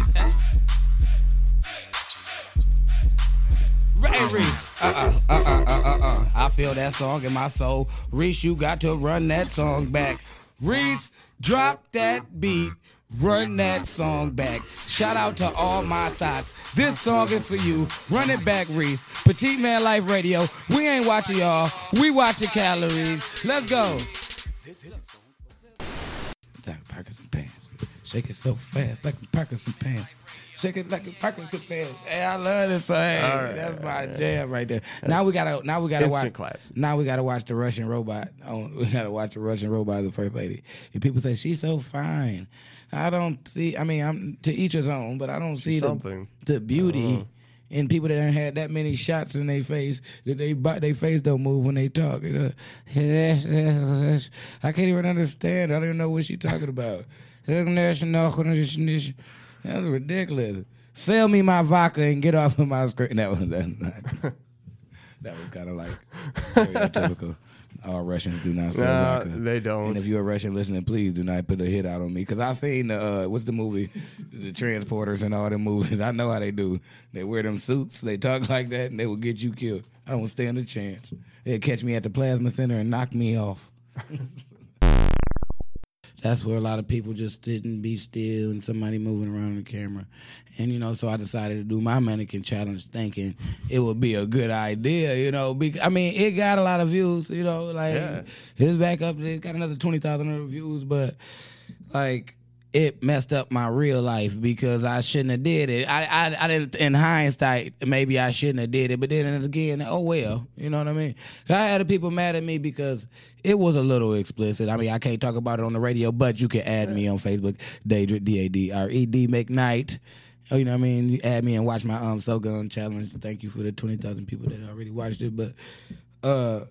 Reese. Uh uh uh uh uh uh. I feel that song in my soul. Reese, you got to run that song back. Reese, drop that beat. Run that song back. Shout out to all my thoughts. This song is for you. Run it back, Reese. Petite Man Life Radio. We ain't watching y'all. We watching calories. Let's go. Shake it so fast like Parkinson pants. Shake it like a Parkinson pants. Hey, I love this song. Hey, right, that's my right. jam right there. Now we gotta now we gotta Instant watch class. Now we gotta watch the Russian robot. Oh, we gotta watch the Russian robot the first lady. And people say she's so fine. I don't see I mean I'm to each his own, but I don't see the, something. the beauty Uh-huh. in people that had that many shots in their face that they but their face don't move when they talk. You know? I can't even understand. I don't even know what she talking about. That's ridiculous. Sell me my vodka and get off of my screen. That was that. that was kind of like stereotypical. All Russians do not sell Nah, vodka. they don't. And if you're a Russian listening, please do not put a hit out on me because I've seen the uh, what's the movie, the transporters and all the movies. I know how they do. They wear them suits, they talk like that, and they will get you killed. I don't stand a chance. They'll catch me at the plasma center and knock me off. That's where a lot of people just didn't be still and somebody moving around the camera. And, you know, so I decided to do my mannequin challenge thinking it would be a good idea, you know. Bec- I mean, it got a lot of views, you know, like Yeah. it's back up, it got another 20,000 other views, but like it messed up my real life because I shouldn't have did it. I, I, I didn't. In hindsight, maybe I shouldn't have did it. But then again, oh well. You know what I mean? I had people mad at me because it was a little explicit. I mean, I can't talk about it on the radio, but you can add me on Facebook, Daedra D A D R E D McKnight. Oh, you know what I mean? Add me and watch my um So Gun challenge. Thank you for the twenty thousand people that already watched it. But uh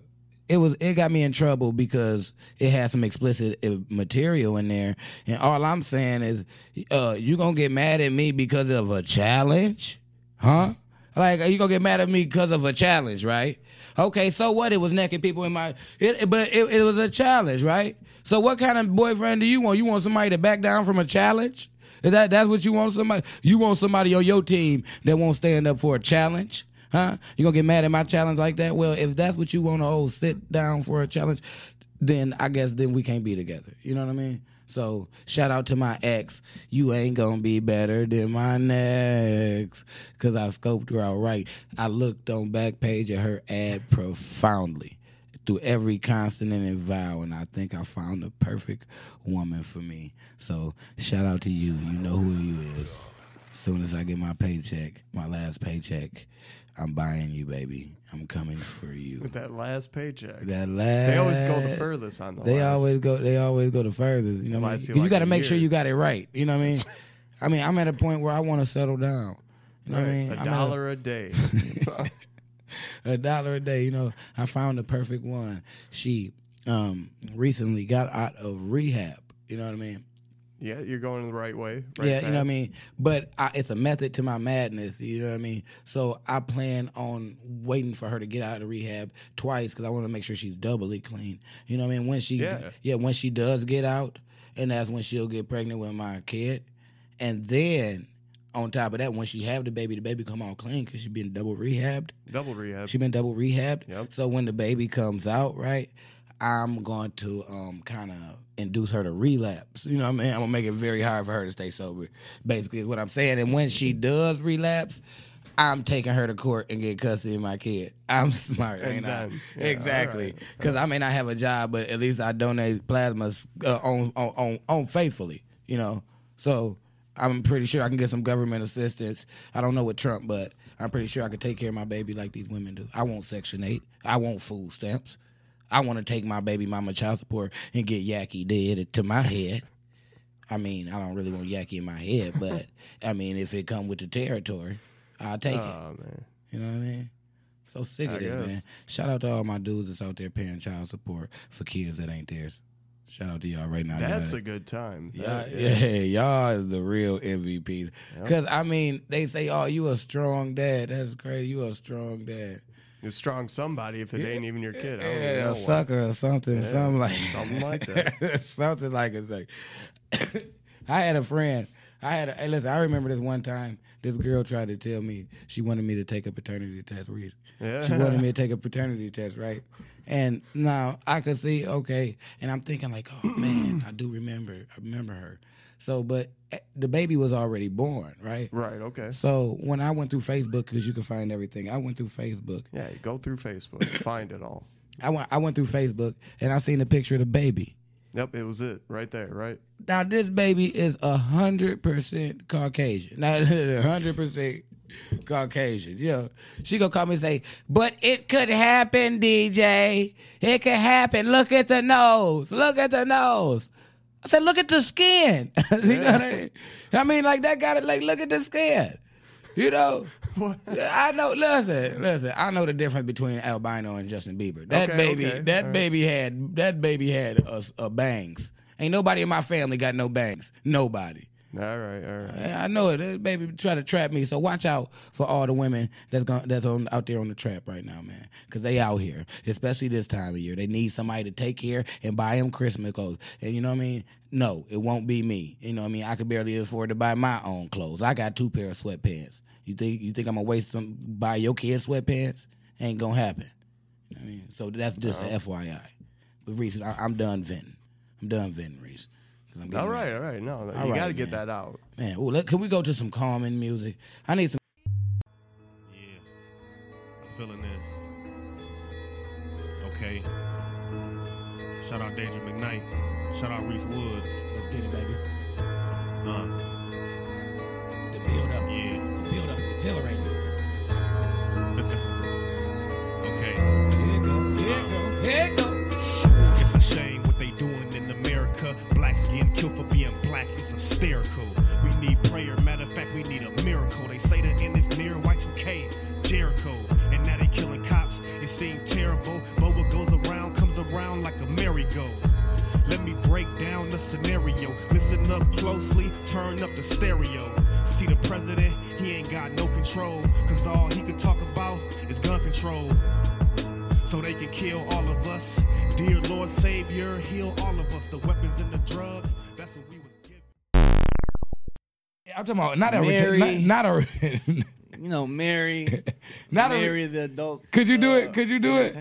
it was it got me in trouble because it had some explicit uh, material in there, and all I'm saying is, uh, you gonna get mad at me because of a challenge, huh? Like you gonna get mad at me because of a challenge, right? Okay, so what? It was naked people in my, it, but it, it was a challenge, right? So what kind of boyfriend do you want? You want somebody to back down from a challenge? Is that that's what you want? Somebody you want somebody on your team that won't stand up for a challenge? Huh? You gonna get mad at my challenge like that? Well, if that's what you want to oh sit down for a challenge, then I guess then we can't be together. You know what I mean? So shout out to my ex. You ain't gonna be better than my next. Cause I scoped her out right. I looked on back page of her ad profoundly through every consonant and vowel, and I think I found the perfect woman for me. So shout out to you. You know who you is. Soon as I get my paycheck, my last paycheck, I'm buying you, baby. I'm coming for you. With that last paycheck. That last. They always go the furthest on the They last. always go. They always go the furthest. You know, what I mean? You 'Cause you like got to a make sure you got it right. You know what I mean? I mean, I'm at a point where I want to settle down. You know what I mean? A I'm dollar a day. a dollar a day. You know, I found the perfect one. She um recently got out of rehab. You know what I mean? Yeah, you're going the right way. Right yeah, you know what I mean. But I, it's a method to my madness. You know what I mean. So I plan on waiting for her to get out of rehab twice because I want to make sure she's doubly clean. You know what I mean. When she Yeah. when she does get out, and that's when she'll get pregnant with my kid, and then. On top of that, when she have the baby, the baby come out clean because she been double rehabbed. Double rehab. She been double rehabbed. Yep. So when the baby comes out, right, I'm going to um kind of induce her to relapse. You know what I mean? I'm gonna make it very hard for her to stay sober. Basically, is what I'm saying. And when she does relapse, I'm taking her to court and get custody of my kid. I'm smart, ain't I? yeah, exactly. all right. Because I may not have a job, but at least I donate plasma uh, on, on on on faithfully. You know, so I'm pretty sure I can get some government assistance. I don't know what Trump, but I'm pretty sure I could take care of my baby like these women do. I won't Section Eight. I won't food stamps. I want to take my baby mama child support and get Yaki dead to my head. I mean, I don't really want Yaki in my head, but I mean, if it come with the territory, I'll take it. Oh man. You know what I mean? So sick of I this, guess. man. Shout out to all my dudes that's out there paying child support for kids that ain't theirs. Shout out to y'all right now. That's a good time. Y'all, That- yeah, y'all is the real MVPs. Because, I mean, they say, oh, you a strong dad. That's crazy. You a strong dad. You're strong somebody if it ain't even your kid. I don't Yeah, know a why. sucker or something. Yeah, something like something like that. something like it's like. I had a friend. I had a, hey, listen, I remember this one time. This girl tried to tell me she wanted me to take a paternity test. Reese. Yeah. She wanted me to take a paternity test, right? And now I could see, okay, and I'm thinking like, oh man, I do remember, I remember her. So, but eh, the baby was already born, right? Right. Okay. So when I went through Facebook, because you can find everything, I went through Facebook. Yeah. Go through Facebook, find it all. I went, I went through Facebook, and I seen a picture of the baby. Yep. It was it right there. Right. Now this baby is a hundred percent Caucasian. Not a hundred percent Caucasian. You know, she gonna call me and say, "But it could happen, DJ. It could happen. Look at the nose. Look at the nose." I said, "Look at the skin." you know what I mean? I mean, like that got it. Like, look at the skin. You know. I know. Listen, listen. I know the difference between albino and Justin Bieber. That Okay, baby, okay, that all right. baby had that baby had a, a bangs. Ain't nobody in my family got no bangs. Nobody. All right, all right. I know it. That baby try to trap me. So watch out for all the women that's going that's on out there on the trap right now, man. Cause they out here, especially this time of year. They need somebody to take care and buy them Christmas clothes. And you know what I mean? No, it won't be me. You know what I mean? I could barely afford to buy my own clothes. I got two pair of sweatpants. You think you think I'm gonna waste some buy your kid sweatpants? Ain't gonna happen. You know what I mean? So that's just No. a FYI. But Reese, I, I'm done venting. I'm done venting, Reese. I'm getting All ready. right, all right. No, All you right, got to get that out. Man, ooh, let, can we go to some calming music? I need some. Yeah, I'm feeling this. Okay. Shout out Danger McKnight. Shout out Reese Woods. Let's get it, baby. Uh. The build up. Yeah. Exhilarating. I'm talking about not a Mary. reta- not, not a You know, Mary. not a Mary a. the adult. Could you do uh, it? Could you do it?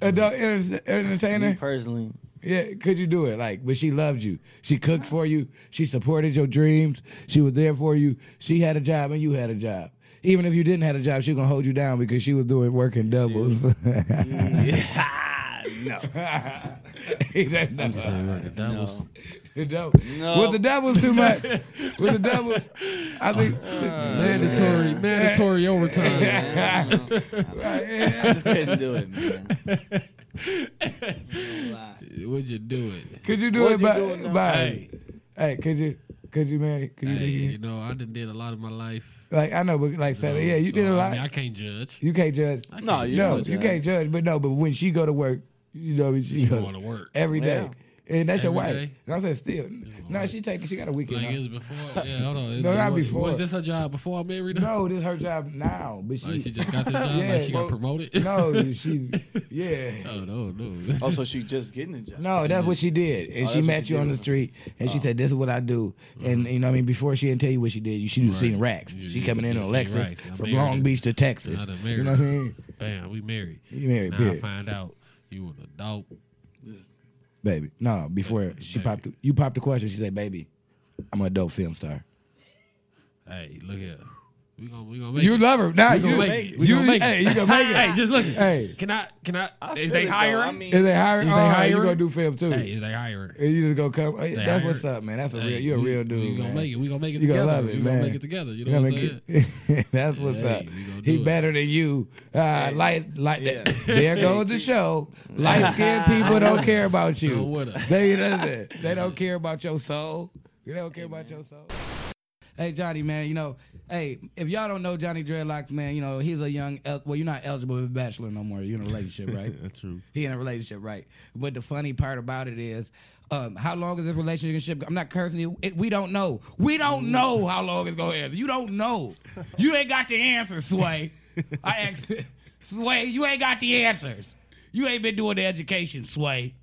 Adult enter- entertainer. Me personally. Yeah, could you do it? Like, but she loved you. She cooked for you. She supported your dreams. She was there for you. She had a job and you had a job. Even if you didn't have a job, she was gonna hold you down because she was doing working doubles. no. He said no. I'm saying working doubles. The double. No. Was the devil's too much? With the devil's, I think uh, mandatory, mandatory overtime. I just couldn't do it, man. Would you do it? Could you do What'd it you by, do it by Hey. hey, could you could you man could you, Hey, you you know, I done did a lot of my life. like I know but like said yeah you So, did a lot I, mean, I can't judge. you can't judge No, can't you no you can't judge but no but when she go to work you know she, She go wanna work. every day and that's your Every wife day? and I said still no she take she got a weekend Like off. it was before. Yeah, hold on. No, not was, before. Was this her job before I married her? no this her job now but she Like she just got this job. Yeah. like she got promoted. no she yeah Oh no, no. Oh, so she just getting the job. No, that's what she did, and Oh, she met she you on the street, and she oh. said, "This is what I do." And uh-huh. you know, I mean, before she didn't tell you what she did, you she was seeing racks. You- She coming in you on Lexus from Long. Beach to Texas. You know what I her. mean, Bam, we married. You married, Now I find out you were an adult. Baby? No, before she popped, you popped the question. She said, "Baby, I'm an adult film star." Hey, look here. We gonna we gonna make You it. love her. now. we gonna you- make it. We you- gonna make hey, you gonna make it. Hey, just look. Hey. can I? Can I? I is they hiring? I mean- Is they hiring? Is they oh, you hiring? gonna do film too? Hey, is they hiring? And you just gonna come. hey, They that's what's up, man. That's a Hey, real. You're a real dude, We man. gonna make it. We gonna make it You together. gonna love it, we man. gonna make it together. You You know what I'm saying? That's what's Hey, up. He better than you. Uh, Light, light. There goes the show. Light skinned people don't care about you. No, what a- They They don't care about your soul. They don't care about your soul. Hey Johnny, man, you know, hey, if y'all don't know Johnny Dreadlocks, man, you know he's a young. El- well, you're not eligible for bachelor no more. You're in a relationship, right? That's true. He in a relationship, right? But the funny part about it is, um, how long is this relationship? I'm not cursing you. It, we don't know. We don't know how long it's gonna end. You don't know. You ain't got the answers, Sway. I asked Sway. You ain't got the answers. You ain't been doing the education, Sway.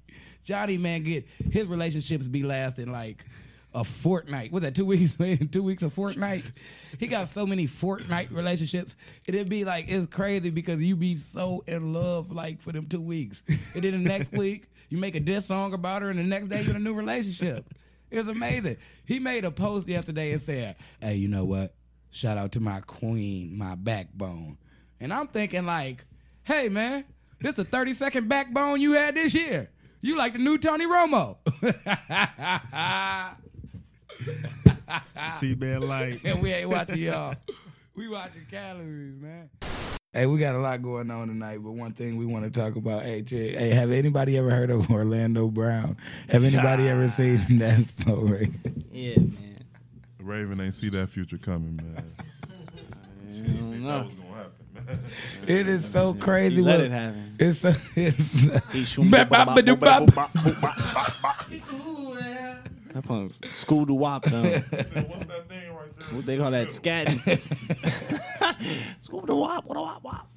Johnny, man, get his relationships be lasting like a fortnight. What that? Two weeks? two weeks a fortnight. He got so many fortnight relationships. It'd be like it's crazy because you be so in love like for them two weeks, and then the next week you make a diss song about her, and the next day you're in a new relationship. It's amazing. He made a post yesterday and said, "Hey, you know what? Shout out to my queen, my backbone." And I'm thinking like, "Hey, man, this a 30 second backbone you had this year. You like the new Tony Romo." T-Man Light. and we ain't watching y'all. We watching calories, man. Hey, we got a lot going on tonight, but one thing we want to talk about. Hey, Jay, hey, have anybody ever heard of Orlando Brown? Have anybody ever seen that story? Yeah, man. Raven ain't see that future coming, man. She didn't think know. that was gonna happen, man. It is so crazy. She let what- it happen. It's so, it's. He shoom- Bap, bap, ba-doop, bap. That punk school to wop though. What's that thing right there? What they call that scatting? school to wop, what a wop wop.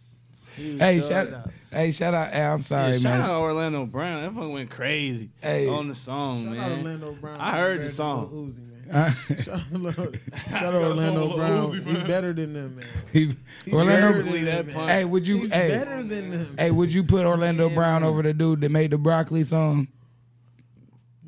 Hey, shout, out. hey, shout out. Hey, I'm sorry, Yeah, man. shout out Orlando Brown. That punk went crazy Hey. on the song, Shout out. Orlando Brown. I heard the song. Lil Uzi, man. Shout out, Lil- shout out Lil Orlando Uzi, Brown. man. He better than them, man. he, He Orlando. better than that them, punk. Hey, would you? He's Hey, better than them. hey, would you put Orlando Yeah, Brown man. over the dude that made the broccoli song?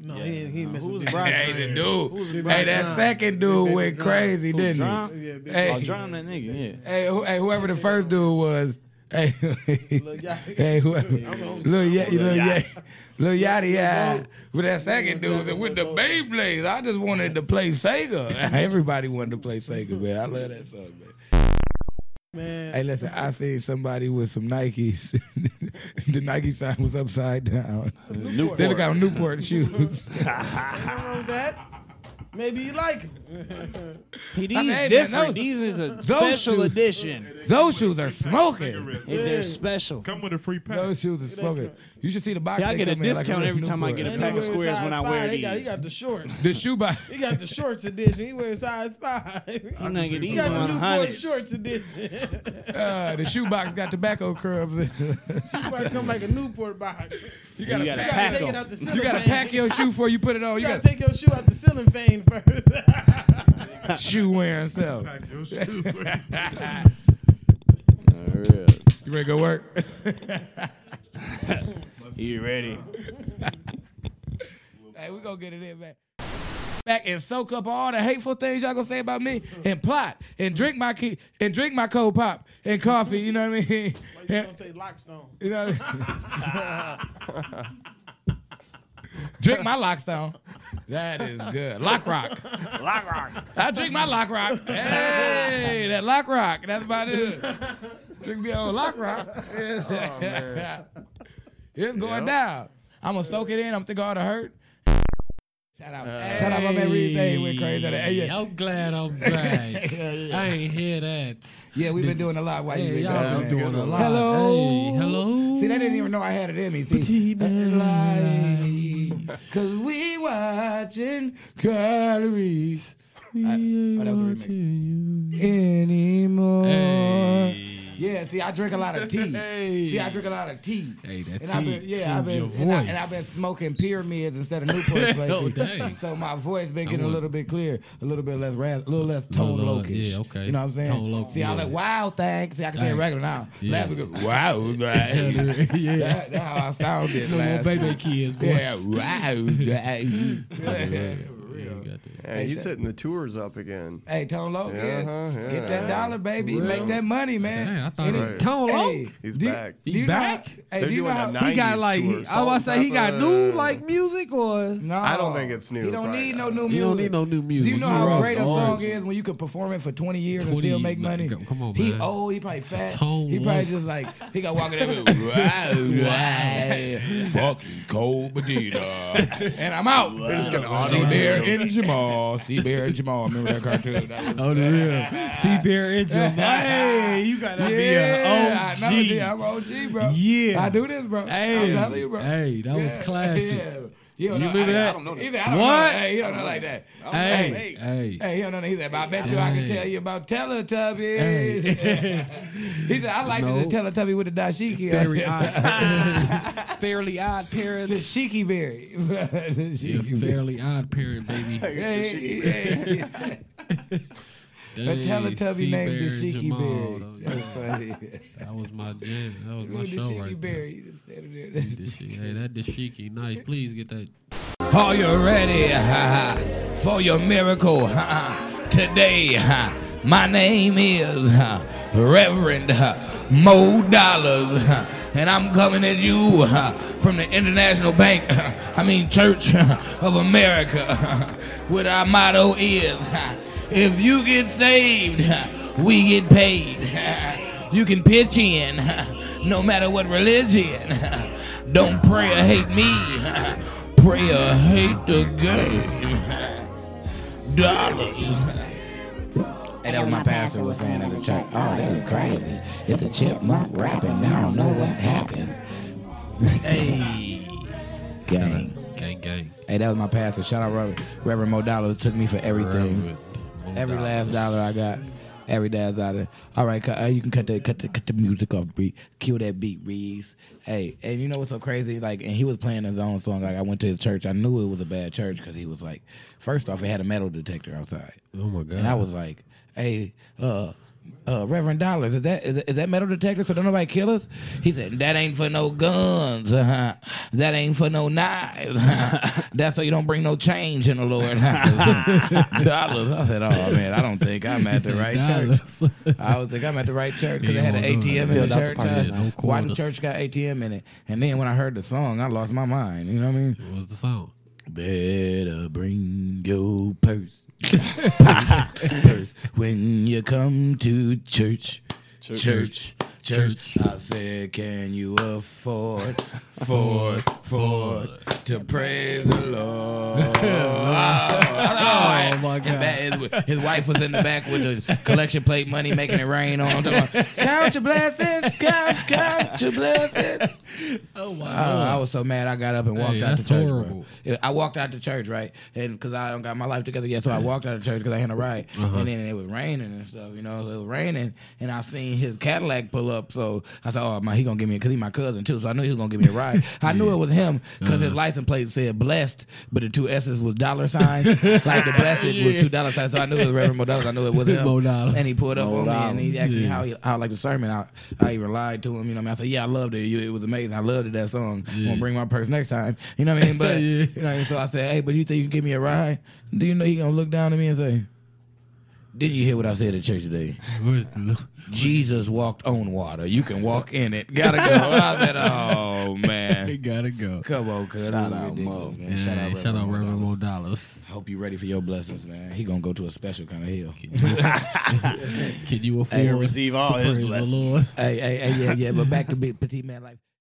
No, he he ain't messing Who's with Brock? Hey, the dude. Hey, that John. second dude went John. crazy, Who, didn't John? he? Yeah, big Hey. Oh, drown that nigga, yeah. Hey, who, hey, whoever the first dude was. Hey, Yachty. hey, whoever, I'm on- Lil Yachty, I'm Yachty. Yachty, Lil Yachty, yeah. Vote. With that second dude, and with the vote. Beyblades, I just wanted to play Sega. Everybody wanted to play Sega, man. I love that song, man. Man, Hey, listen, I seen somebody with some Nikes. the Nike sign was upside down. Newport. They look out Newport shoes. nothing wrong with that. Maybe you like him. He, these I mean, hey, man, different. those- these is a those special shoes- edition. Those shoes are smoking. Cigarettes. If they're special. Come with a free pack. Those shoes are smoking. You should see the box. Yeah, I they get a come in, like discount every time I get a pack he of squares when I five. wear He got, he got the shorts. The shoe box. He got the shorts edition. He wears size five. I'm He gonna get these got the on Newport shorts edition. Uh, the shoe box got tobacco crumbs. in it. He might come like a Newport box. you gotta, You gotta You pack, gotta pack take it them. out the ceiling you gotta fan. pack your shoe before you put it on. You You gotta got take your shoe out the ceiling fan first. shoe wearing self. Pack your shoes. You ready to go work? You ready? hey, we gonna get it in, man. Back and soak up all the hateful things y'all gonna say about me and plot and drink my key and drink my cold pop and coffee. You know what I mean? Why you gonna say Lockstone? You know what I mean? drink my lockstone. That is good. Lock rock. Lock rock. I drink my lock rock. Hey, that lock rock. That's about it. Drink me on lock rock. Oh, it's going down. I'm gonna soak it in. I'm thinking all the hurt. Shout out. Shout out my man Reed. Hey, went crazy. Hey, yeah. I'm glad I'm back. I ain't hear that. yeah, we've been doing a lot while you Hey, been y'all gone, been man. doing a lot. Hello. Hey, hello. See, they didn't even know I had it in me. See, Petite man. cause we watching calories. I, oh, that was the remix. Anymore. Hey. Yeah, see, I drink a lot of tea. Hey. See, I drink a lot of tea. Hey, that and I've tea been, yeah, I've been, and, I, and I've been smoking pyramids instead of Newports lately. Oh, dang. So my voice been getting a little bit clear, a little bit less, ras- a little less tone lokish. yeah, okay. You know what I'm saying? Tone See, I was like, wow, thanks. See, I can say it regular now. Yeah. Laugh wow, right. yeah. That- That's how I sounded. Little baby kids. Yeah, wow. right. Yeah, he's hitting the tours up again. Hey, Tone Loc, yeah. Uh-huh, yeah. Get that dollar, baby. Make that money, man. Dang, I thought Right. Tone Loc? Hey, He's do back. do He you know back? Hey, They're do doing know a 90s He got like, tour. he, I was to say he got and new like music or. No, I don't think it's new He don't need no new music. He don't need no new music. Do you know how great a song is when you could perform it for 20 years and still make money? come on, He old, he probably fat. Tone he probably just like, he got walking there with, wow, wow, fucking cold potato. and I'm out. They're just gonna See auto Bear and Jamal. C-Bear and Jamal. Remember that cartoon? That was- Oh, the real. C Bear Angel. Hey, you gotta be yeah, an I know, OG. G. I'm OG, bro. Yeah. I do this, bro. Hey, I'm telling you, bro. hey, that was classic. Yeah. You, don't You know, remember I, that? I don't know that. Either, I don't What? Know. Hey, you don't know like that. Hey, Hey, hey. Hey, he don't know. He said, but I bet you I can tell you about Teletubbies. he said, I like No. the Teletubby with the dashiki. Very odd. Fairly odd parents. The Shiki Berry. the Yeah, fairly odd parent, baby. Hey, hey, The Dang, Teletubby named the Bear and Shiki Jamal, Berry. though. That's funny. That was my jam. That was my show Shiki right there. Berry. He just standing there. Dashiki. Hey, that dashiki, nice. Please get that. Are you ready ha, for your miracle ha, today? ha? My name is ha, Reverend ha, Mo Dollars, ha, and I'm coming at you ha, from the International Bank, ha, I mean Church ha, of America. ha, What our motto is: ha, If you get saved, we get paid. You can pitch in, no matter what religion. Don't pray or hate me. Pray or hate the game. Dollars. Hey, that was my pastor was saying at the church. Oh, that was crazy. It's a chipmunk rapping. Now I don't know what happened. hey. Gang. Gang, gang. Hey, that was my pastor. Shout out Reverend, Reverend Mo Dollar. Took me for everything. Reverend Every last dollar I got. Every last dollar. All right, cut, uh, you can cut the cut the cut the music off beat. Kill that beat, Reese. Hey, and you know what's so crazy? Like, and he was playing his own song. Like, I went to his church. I knew it was a bad church because he was like, first off, it had a metal detector outside. Oh my god. And I was like, "Hey, uh, uh, Reverend Dollars, is that, is that is that metal detector so don't nobody kill us?" He said, "That ain't for no guns. Uh-huh. That ain't for no knives. Uh-huh. That's so you don't bring no change in the Lord." dollars. I said, "Oh man, I don't think I'm at the right dollars. church. I don't think I'm at the right church because they had an you won't do it. ATM in the church. Uh, no why the church got ATM in it? And then when I heard the song, I lost my mind. You know what I mean? What was the song? Better bring your purse. when you come to church. Church, church. I said, can you afford, afford, afford to praise the Lord? oh, my God. His, his wife was in the back with the collection plate money, making it rain on. him. Count your blessings, count, count your blessings. Oh my Oh, I was so mad. I got up and walked Hey, out the church. horrible. Yeah, I walked out the church, right? And because I don't got my life together yet, so I walked out of church because I had a ride. Uh-huh. And then it was raining and stuff, you know. So it was raining, and I seen his Cadillac pull up. So I said, "Oh man, he gonna give me because he my cousin too." So I knew he was gonna give me a ride. I knew it was him because Uh-huh. his license plate said "blessed," but the two S's was dollar signs. like the blessed was two dollar signs. So I knew it was Reverend Mo Dollars. I knew it was him. Mo And he pulled up Mo on me and he Dollars. asked me how he, how like the sermon. I, I even lied to him. You know, what I, mean? I said, "Yeah, I loved it. It was amazing. I loved it, that song. I'm gonna bring my purse next time." You know what I mean? But Yeah. you know, what I mean? so I said, "Hey, but you think you can give me a ride? Do you know he gonna look down at me and say?" Didn't you hear what I said at church today? Jesus walked on water. You can walk in it. Gotta go. I said, oh He man. gotta go. Come on, cuz. Shout out, Mo. man. Yeah, Shout out, shout out Mo Reverend Mo Dollars. Dollars. Hope you ready for your blessings, man. He gonna go to a special kind of hill. Can you He afford will receive all his Praise the blessings. Lord. hey, hey, hey, yeah, yeah. But back to big petite man life.